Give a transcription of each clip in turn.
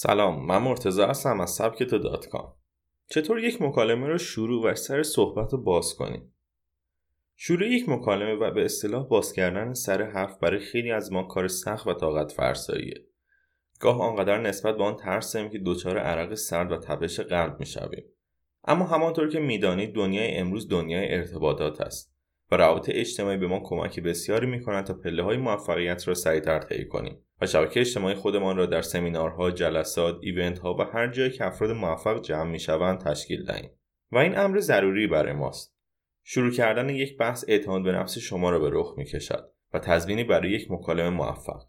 سلام من مرتضی هستم از سبک تو dot com چطور یک مکالمه رو شروع و سر صحبت رو باز کنیم؟ شروع یک مکالمه و به اصطلاح باز کردن سر حرف برای خیلی از ما کار سخت و طاقت فرساییه. گاه آنقدر نسبت به آن ترسیم که دچار عرق سرد و تپش قلب می‌شویم. اما همانطور که می‌دانید دنیای امروز دنیای ارتباطات است و روابط اجتماعی به ما کمک بسیاری می‌کنند تا پله های موفقیت را سریعتر طی کنیم. و شبکه اجتماعی خودمان را در سمینارها، جلسات، event ها و هر جایی که افراد موفق جمع می‌شوند تشکیل دهیم و این امر ضروری برای ماست. شروع کردن یک بحث اعتماد به نفس شما را به رخ می‌کشد و تضمینی برای یک مکالمه موفق.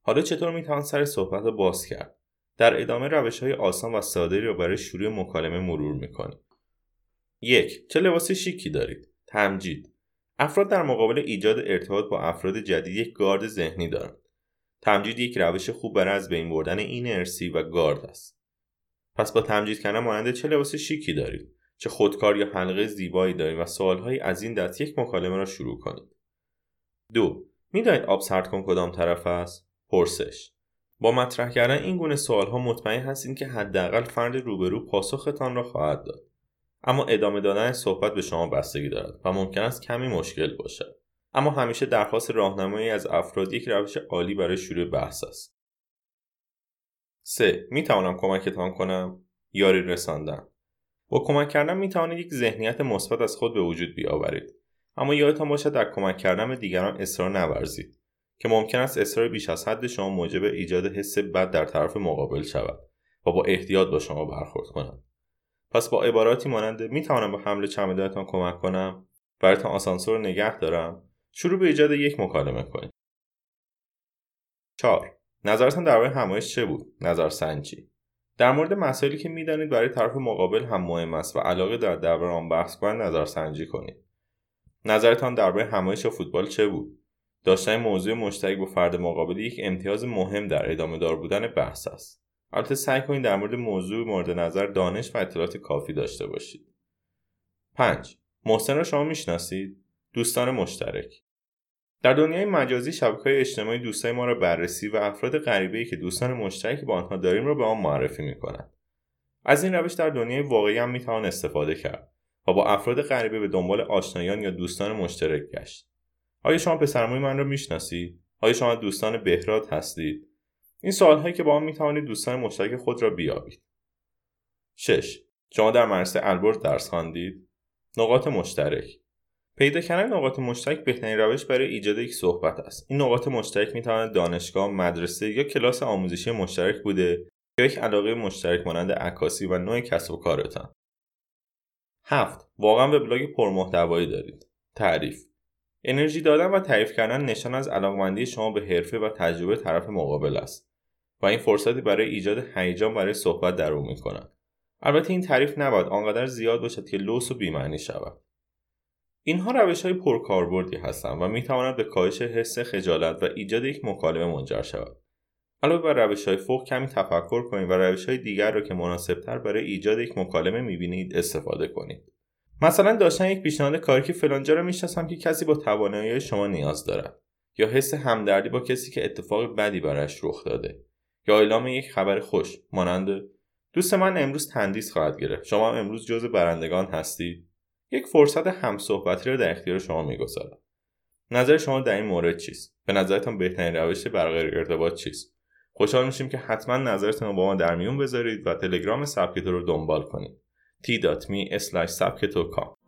حالا چطور می‌توان سر صحبت را باز کرد؟ در ادامه روش های آسان و ساده را برای شروع مکالمه مرور می‌کنیم. یک چه لباس شیکی دارید؟ تمجید افراد در مقابل ایجاد ارتباط با افراد جدید یک گارد ذهنی دارند تمجید یک روش خوب برای از بین بردن این ارسی و گارد است. پس با تمجید کردن مانند چه لباس شیکی دارید؟ چه خودکار یا حلقه زیبایی دارید و سوالهایی از این دست یک مکالمه را شروع کنید. دو می‌دانید آب سرد کن کدام طرف است؟ پرسش. با مطرح کردن این گونه سوالها مطمئن هستید که حداقل فرد روبرو پاسختان را خواهد داد. اما ادامه دادن صحبت به شما بستگی دارد و ممکن است کمی مشکل باشد. اما همیشه درخواست راهنمایی از افراد یک روش عالی برای شروع بحث است. 3. می توانم کمکتان کنم؟ یاری رساندن. با کمک کردن می توانید یک ذهنیت مثبت از خود به وجود بیاورید. اما یادتان باشد در کمک کردن به دیگران اصرار نورزید که ممکن است اصرار بیش از حد شما موجب ایجاد حس بد در طرف مقابل شود و با احتیاط با شما برخورد کند. پس با عباراتی مانند می توانم به حمل چمدانتان کمک کنم؟ برایتان آسانسور نگه دارم؟ شروع به ایجاد یک مکالمه کنید 4 نظرتان درباره همایش چه بود؟ نظرسنجی. در مورد مسائلی که می‌دانید برای طرف مقابل هم مهم است و علاقه در درباره آن بحث کنند نظرسنجی کنید. نظرتان درباره همایش فوتبال چه بود؟ داشتن موضوع مشترک با فرد مقابل یک امتیاز مهم در ادامه دار بودن بحث است. البته سعی کنید در مورد موضوع مورد نظر دانش و اطلاعات کافی داشته باشید. 5 محسن را شما می‌شناسید؟ دوستان مشترک در دنیای مجازی شبکه اجتماعی دوستای ما را بررسی و افراد غریبه که دوستان مشترکی با آنها داریم را به آن معرفی می کنند. از این روش در دنیای واقعی هم می‌توان استفاده کرد و با افراد غریبه به دنبال آشنایان یا دوستان مشترک گشت. آیا شما پسرموی من را می‌شناسید؟ آیا شما دوستان بهراد هستید؟ این سوال هایی که با آن می توانید دوستان مشترک خود را بیابید 6. شما در مدرسه البرز درس خواندید نقاط مشترک پیدا کردن نقاط مشترک بهترین روش برای ایجاد یک صحبت است. این نقاط مشترک می تواند دانشگاه مدرسه یا کلاس آموزشی مشترک بوده یا یک علاقه مشترک مانند عکاسی و نوع کسب و کارتان. 7. واقعا وبلاگ پرمحتوایی دارید. تعریف انرژی دادن و تعریف کردن نشان از علاقمندی شما به حرفه و تجربه طرف مقابل است و این فرصتی برای ایجاد هیجان برای صحبت در او می‌کند. البته این تعریف نباید آنقدر زیاد باشد که لوس و بیمعنی شود. اینها روش های پرکاربردی هستند و می تواند به کاهش حس خجالت و ایجاد یک مکالمه منجر شود. علاوه بر روش های فوق کمی تفکر کنید و روش های دیگر را که مناسبتر برای ایجاد یک مکالمه می‌بینید استفاده کنید. مثلا داشتن یک پیشنهاد کاری که فلانجا را می‌شناسم که کسی با توانایی شما نیاز دارد. یا حس همدردی با کسی که اتفاق بدی برایش رخ داده. یا اعلام یک خبر خوش مانند دوست من امروز تندیس خواهد گرفت. شما امروز جز برندگان هستید. یک فرصت همصحبتی را در اختیار شما می‌گذارم. نظر شما در این مورد چیست؟ به نظرتان بهترین روش برقرار ارتباط چیست؟ خوشحال میشیم که حتما نظرتون رو با ما در میون بذارید و تلگرام سبکتو رو دنبال کنید. t.me/sabketo.com